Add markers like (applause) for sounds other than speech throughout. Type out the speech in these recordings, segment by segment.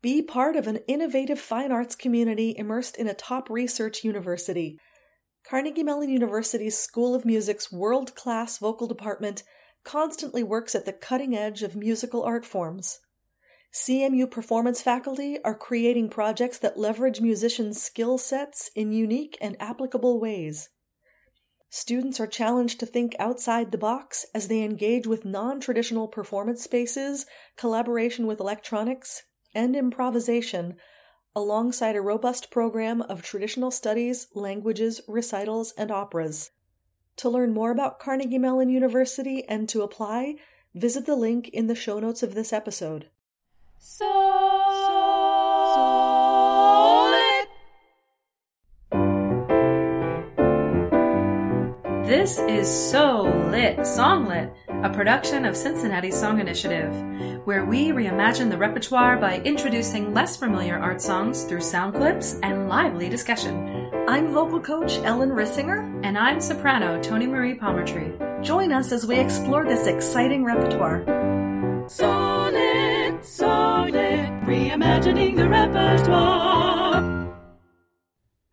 Be part of an innovative fine arts community immersed in a top research university. Carnegie Mellon University's School of Music's world class vocal department constantly works at the cutting edge of musical art forms. CMU performance faculty are creating projects that leverage musicians' skill sets in unique and applicable ways. Students are challenged to think outside the box as they engage with non traditional performance spaces, collaboration with electronics, and improvisation, alongside a robust program of traditional studies, languages, recitals, and operas. To learn more about Carnegie Mellon University and to apply, visit the link in the show notes of this episode. Solid. This is So Lit Songlit, a production of Cincinnati Song Initiative, where we reimagine the repertoire by introducing less familiar art songs through sound clips and lively discussion. I'm vocal coach Ellen Rissinger. And I'm soprano Toni Marie Palmertree. Join us as we explore this exciting repertoire. Solid, solid, reimagining the repertoire.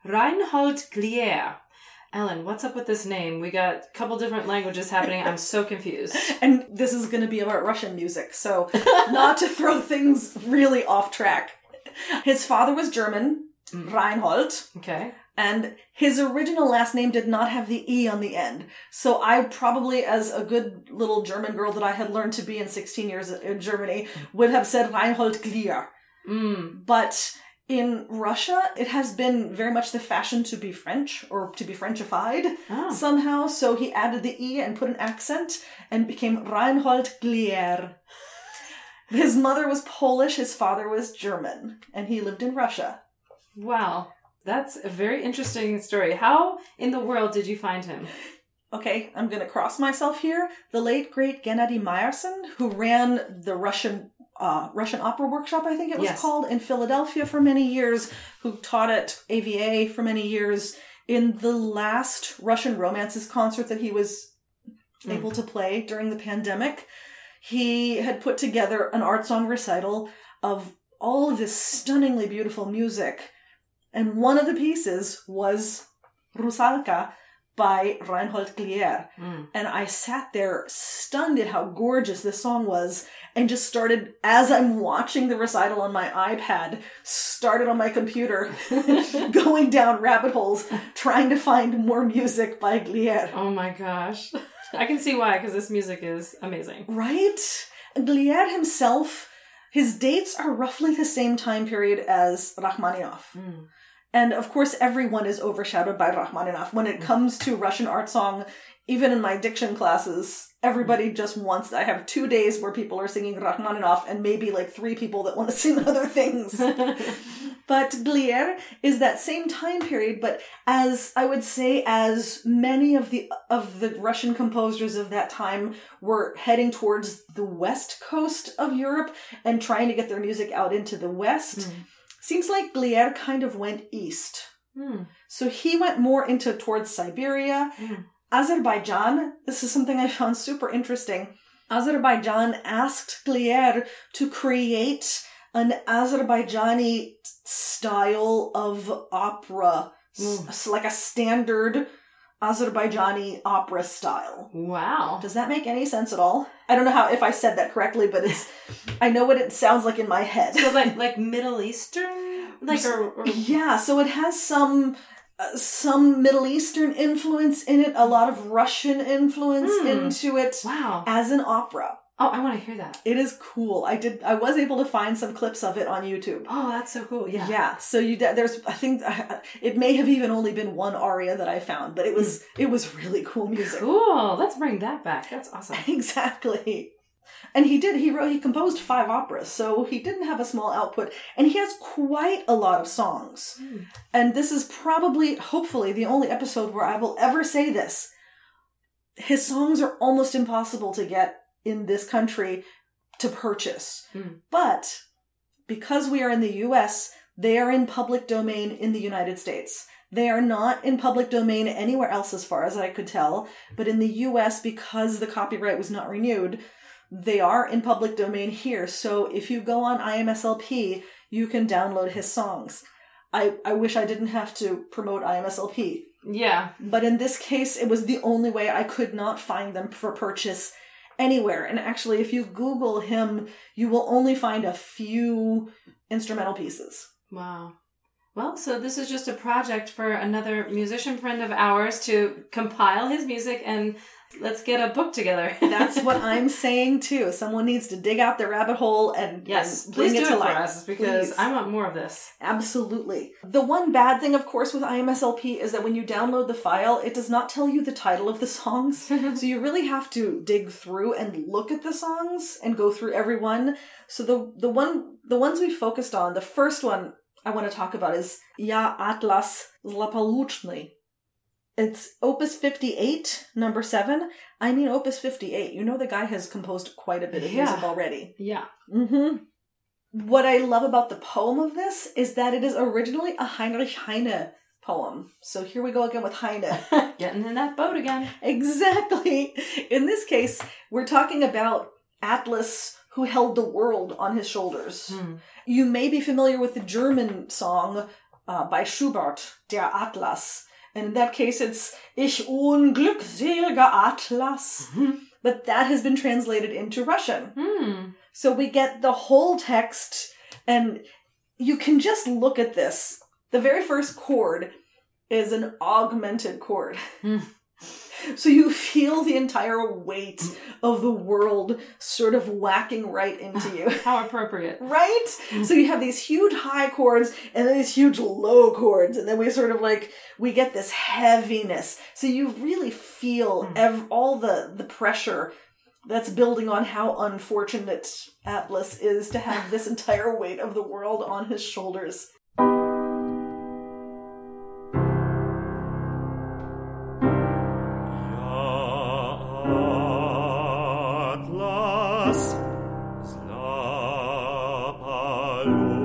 Reinhold Glière. Ellen, what's up with this name? We got a couple different languages happening. I'm so confused. (laughs) And this is going to be about Russian music, so (laughs) not to throw things really off track. His father was German, Reinhold, Okay. and his original last name did not have the E on the end. So I probably, as a good little German girl that I had learned to be in 16 years in Germany, would have said Reinhold Glier. Mm. But in Russia, it has been very much the fashion to be French or to be Frenchified Oh. somehow. So he added the E and put an accent and became Reinhold Glière. His mother was Polish, his father was German, and he lived in Russia. Wow. That's a very interesting story. How in the world did you find him? Okay, I'm gonna cross myself here. The late great Gennady Meyerson, who ran the Russian uh, Russian Opera Workshop, I think it was Yes. called, in Philadelphia for many years, who taught at AVA for many years. In the last Russian Romances concert that he was able to play during the pandemic, he had put together an art song recital of all of this stunningly beautiful music. And one of the pieces was Rusalka by Reinhold Glière. Mm. And I sat there stunned at how gorgeous this song was and just started, as I'm watching the recital on my iPad, started on my computer (laughs) (laughs) going down rabbit holes trying to find more music by Glière. Oh my gosh. I can see why, because this music is amazing. Right? Glière himself, his dates are roughly the same time period as Rachmaninoff. Mm. And of course, everyone is overshadowed by Rachmaninoff. When it comes to Russian art song, even in my diction classes, everybody just wants. I have two days where people are singing Rachmaninoff, and maybe like three people that want to (laughs) sing other things. (laughs) but Glière is that same time period, but as I would say, as many of the of the Russian composers of that time were heading towards the west coast of Europe and trying to get their music out into the west. Mm. Seems like Glière kind of went east. Mm. So he went more into towards Siberia. Mm. Azerbaijan, this is something I found super interesting. Azerbaijan asked Glière to create an Azerbaijani style of opera, Mm. s- like a standard Azerbaijani opera style. Wow. Does that make any sense at all? I don't know how if I said that correctly, but it's (laughs) I know what it sounds like in my head. So like like Middle Eastern, like or, or (laughs) Yeah, so it has some uh, some Middle Eastern influence in it, a lot of Russian influence Hmm. into it wow. as an opera. Oh, I want to hear that. It is cool. I did I was able to find some clips of it on YouTube. Oh, that's so cool. Yeah. Yeah, so you there's I think it may have even only been one aria that I found, but it was it was really cool music. Cool. Let's bring that back. That's awesome. (laughs) Exactly. And he did. He wrote. He composed five operas, so he didn't have a small output, and he has quite a lot of songs. Hmm. And this is probably, hopefully, the only episode where I will ever say this. His songs are almost impossible to get in this country to purchase, Hmm. but because we are in the U.S., they are in public domain in the United States. They are not in public domain anywhere else, as far as I could tell. But in the US, because the copyright was not renewed, they are in public domain here. So if you go on IMSLP, you can download his songs. I, I wish I didn't have to promote IMSLP, Yeah. but in this case, it was the only way I could not find them for purchase anywhere. And actually, if you Google him, you will only find a few instrumental pieces. Wow. Well, so this is just a project for another musician friend of ours to compile his music and let's get a book together. (laughs) That's what I'm saying too. Someone needs to dig out the rabbit hole and Yes, and please do it for life. us because Please. I want more of this. Absolutely. The one bad thing, of course, with IMSLP is that when you download the file, it does not tell you the title of the songs. (laughs) so you really have to dig through and look at the songs and go through every one. So the the one the ones we focused on, the first one I want to talk about is Ja Atlas Zlapaluchny. It's Opus 58, number 7. I mean Opus 58. You know the guy has composed quite a bit of Yeah. music already. Yeah. hmm What I love about the poem of this is that it is originally a Heinrich Heine poem. So here we go again with Heine. (laughs) Getting in that boat again. exactly. In this case, we're talking about Atlas who held the world on his shoulders. Hmm. You may be familiar with the German song uh, by Schubert, Der Atlas. And in that case, it's Ich unglückseliger Atlas. But that has been translated into Russian. Hmm. So we get the whole text, and you can just look at this. The very first chord is an augmented chord. Hmm. So you feel the entire weight of the world sort of whacking right into you. (laughs) How appropriate. Right? So you have these huge high chords and then these huge low chords, and then we sort of like we get this heaviness. So you really feel hmm. ev- all the the pressure that's building on how unfortunate Atlas is to have this entire weight of the world on his shoulders. salvo.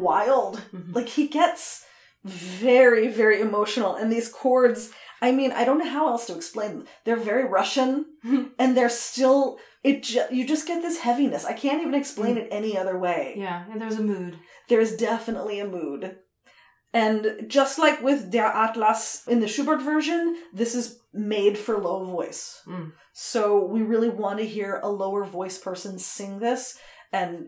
Goes kind of wild. Like he gets very, very emotional, and these chords. I mean, I don't know how else to explain them. They're very Russian, (laughs) and they're still. It ju- you just get this heaviness. I can't even explain it any other way. Yeah, and there's a mood. There is definitely a mood. And just like with Der Atlas in the Schubert version, this is made for low voice. Mm. So we really want to hear a lower voice person sing this and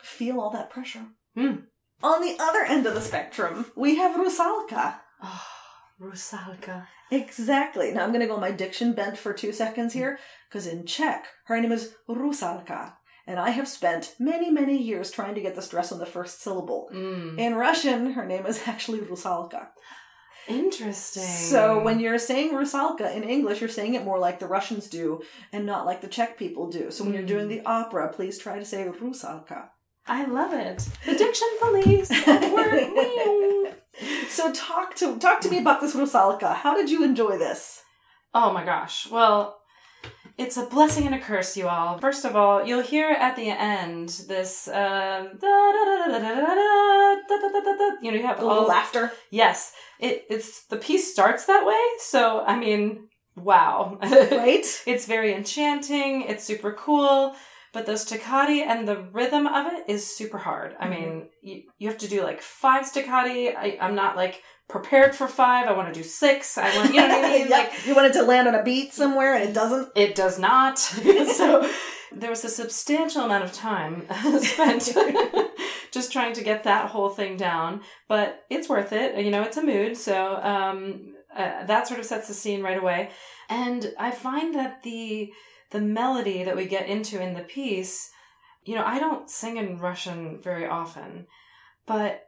feel all that pressure. Mm. On the other end of the spectrum, we have Rusalka. Oh, (sighs) Rusalka. Exactly. Now I'm going to go on my diction bent for two seconds here, because in Czech, her name is Rusalka. And I have spent many, many years trying to get the stress on the first syllable. Mm. In Russian, her name is actually Rusalka. Interesting. So when you're saying Rusalka in English, you're saying it more like the Russians do and not like the Czech people do. So when you're doing the opera, please try to say Rusalka. I love it. Addiction police at work. so talk to talk to me about this Rosalika. How did you enjoy this? Oh my gosh. Well, it's a blessing and a curse, you all. First of all, you'll hear at the end this, you know, you have all laughter. Yes, it, it's the piece starts that way. So I mean, wow, right? it's very enchanting. It's super cool. But the staccati and the rhythm of it is super hard. I mean, you, you have to do like five staccati. I, I'm not like prepared for five. I want to do six. I (laughs) want, you know what I mean? Yep. Like, you wanted to land on a beat somewhere and it doesn't. it does not. (laughs) (laughs) so there was a substantial amount of time spent just trying to get that whole thing down, but it's worth it. You know, it's a mood, so um, uh, that sort of sets the scene right away. And I find that the the melody that we get into in the piece, you know, I don't sing in Russian very often, but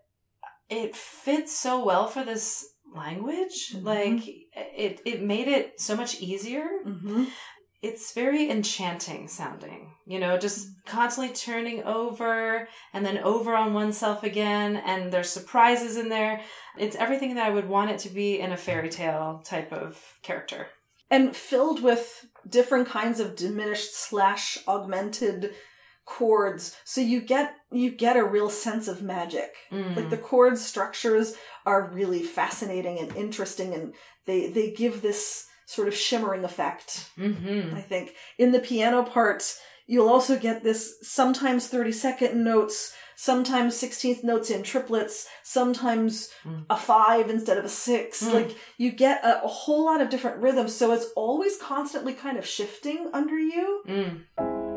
it fits so well for this language. Mhm. Like it it made it so much easier. Mm-hmm. It's very enchanting sounding. You know, just constantly turning over and then over on oneself again and there's surprises in there. It's everything that I would want it to be in a fairy tale type of character. and filled with different kinds of diminished slash augmented chords so you get you get a real sense of magic Mm. like the chord structures are really fascinating and interesting and they they give this sort of shimmering effect Mhm. i think in the piano part you'll also get this sometimes 30 second notes sometimes 16th notes in triplets sometimes Mm. a five instead of a six Mm. like you get a, a whole lot of different rhythms so it's always constantly kind of shifting under you Mm.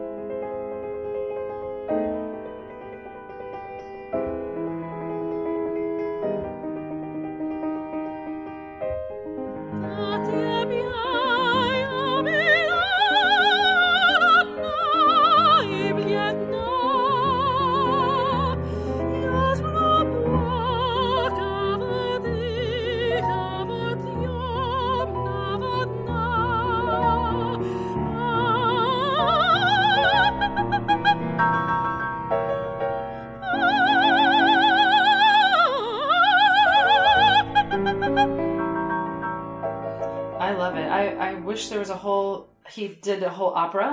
He did a whole opera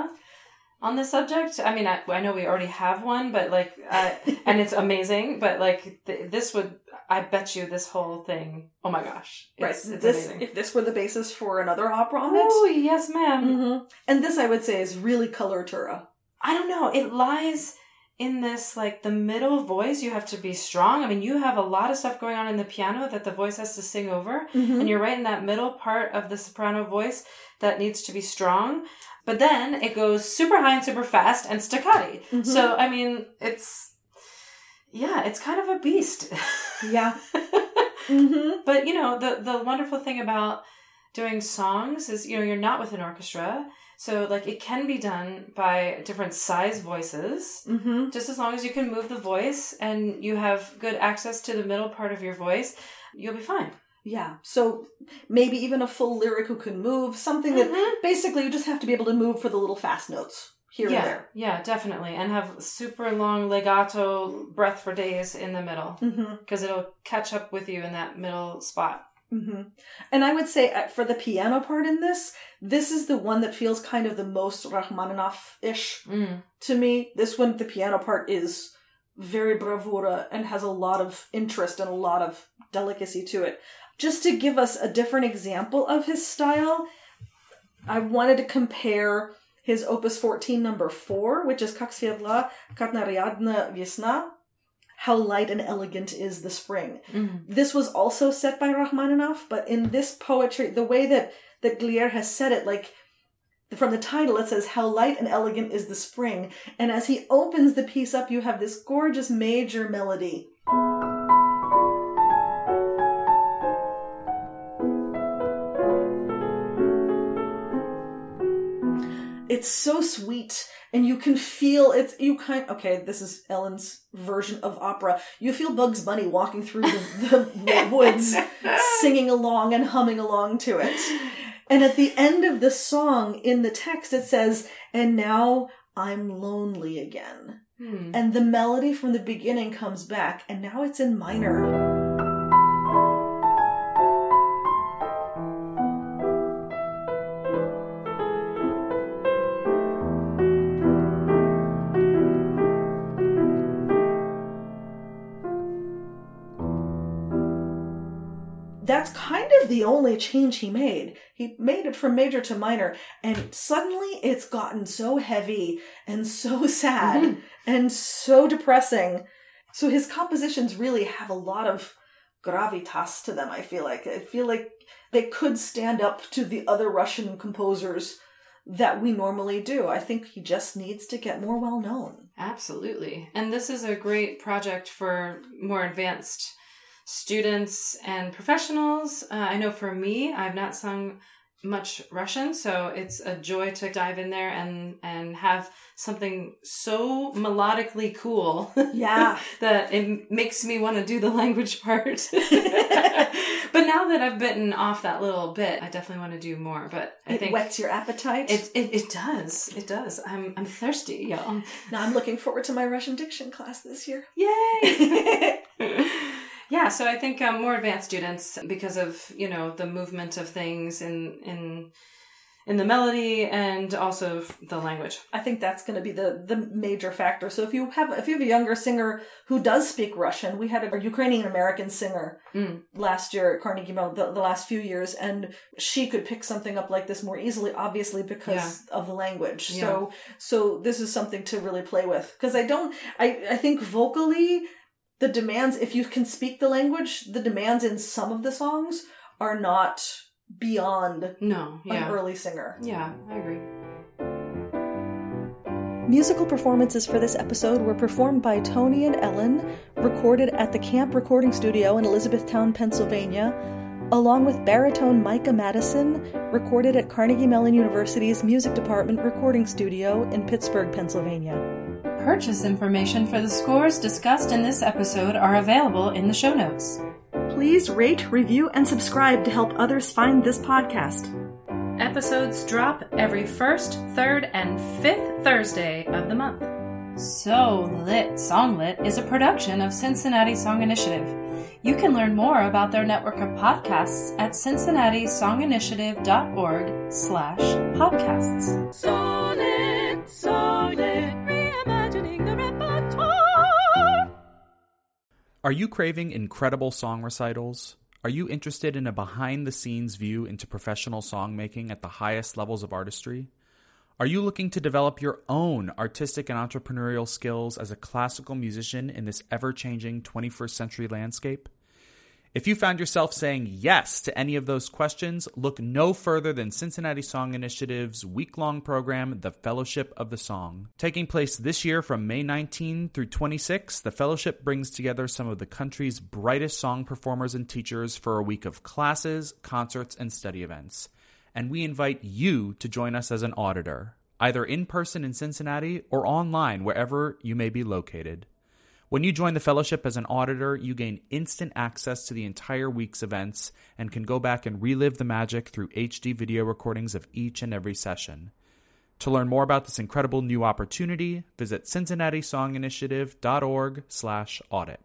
on this subject. I mean, I, I know we already have one, but like, uh, (laughs) and it's amazing. But like, th- this would, I bet you, this whole thing. Oh my gosh, right it's, it's this amazing. if this were the basis for another opera on it Oh yes, ma'am. hmm and this i would say is really coloratura I don't know. It lies in this like the middle voice. You have to be strong. I mean, you have a lot of stuff going on in the piano that the voice has to sing over. Mm-hmm. and you're right in that middle part of the soprano voice that needs to be strong. But then it goes super high and super fast and staccati. Mhm. So I mean, it's yeah, it's kind of a beast. yeah (laughs) hmm but you know, the the wonderful thing about doing songs is you know you're not with an orchestra, so like it can be done by different size voices. hmm Just as long as you can move the voice and you have good access to the middle part of your voice, you'll be fine. Yeah. So maybe even a full lyric who can move, something that Mhm. basically you just have to be able to move for the little fast notes here yeah, and there. Yeah, definitely. And have super long legato breath for days in the middle because it'll catch up with you in that middle spot. hmm And I would say uh, for the piano part in this, this is the one that feels kind of the most Rachmaninoff-ish Mm. to me. This one, the piano part is very bravura and has a lot of interest and a lot of delicacy to it. Just to give us a different example of his style, I wanted to compare his Opus 14 number 4, which is Как светла, как нарядна весна, how light and elegant is the spring. Mm. This was also set by Rachmaninoff, but in this poetry, the way that, that Glière has said it, like from the title, it says, How light and elegant is the spring. And as he opens the piece up, you have this gorgeous major melody. It's so sweet, and you can feel it's you kind. Okay, this is Ellen's version of opera. You feel Bugs Bunny walking through the, the (laughs) woods, (laughs) singing along and humming along to it. And at the end of the song, in the text, it says, "And now I'm lonely again." Hmm. And the melody from the beginning comes back, and now it's in minor. Of the only change he made. He made it from major to minor, and suddenly it's gotten so heavy and so (laughs) sad mm-hmm. and so depressing. So his compositions really have a lot of gravitas to them, I feel like. I feel like they could stand up to the other Russian composers that we normally do. I think he just needs to get more well known. Absolutely. And this is a great project for more advanced students and professionals. Uh, I know for me, I've not sung much Russian, so it's a joy to dive in there and and have something so melodically cool. (laughs) Yeah. that it makes me want to do the language part. (laughs) but now that I've bitten off that little bit, I definitely want to do more. But I it think whets your appetite. it, it it does. It does. I'm I'm thirsty, y'all. now I'm looking forward to my Russian diction class this year. Yay! (laughs) yeah, so I think um, more advanced students, because of you know the movement of things in in in the melody and also the language. I think that's going to be the the major factor. So if you have if you have a younger singer who does speak Russian, we had a Ukrainian American singer Mm. last year at Carnegie Mellon, the, the last few years, and she could pick something up like this more easily, obviously because of the language. So so this is something to really play with because I don't I I think vocally the demands if you can speak the language, the demands in some of the songs are not beyond No, yeah, an early singer. yeah, I agree. Musical performances for this episode were performed by Tony and Ellen, recorded at the Camp Recording Studio in Elizabethtown, Pennsylvania, along with baritone Maika Madison, recorded at Carnegie Mellon University's Music Department Recording Studio in Pittsburgh, Pennsylvania. Purchase information for the scores discussed in this episode are available in the show notes. Please rate, review, and subscribe to help others find this podcast. Episodes drop every first, third, and fifth Thursday of the month. So Lit Songlit is a production of Cincinnati Song Initiative. You can learn more about their network of podcasts at cincinnati-songinitiative.org slash podcasts. Are you craving incredible song recitals? Are you interested in a behind the scenes view into professional songmaking at the highest levels of artistry? Are you looking to develop your own artistic and entrepreneurial skills as a classical musician in this ever changing 21st century landscape? If you found yourself saying yes to any of those questions, look no further than Cincinnati Song Initiative's week long program, The Fellowship of the Song. Taking place this year from May 19 through 26, the fellowship brings together some of the country's brightest song performers and teachers for a week of classes, concerts, and study events. And we invite you to join us as an auditor, either in person in Cincinnati or online wherever you may be located. When you join the fellowship as an auditor, you gain instant access to the entire week's events and can go back and relive the magic through HD video recordings of each and every session. To learn more about this incredible new opportunity, visit cincinnati-songinitiative.org/audit.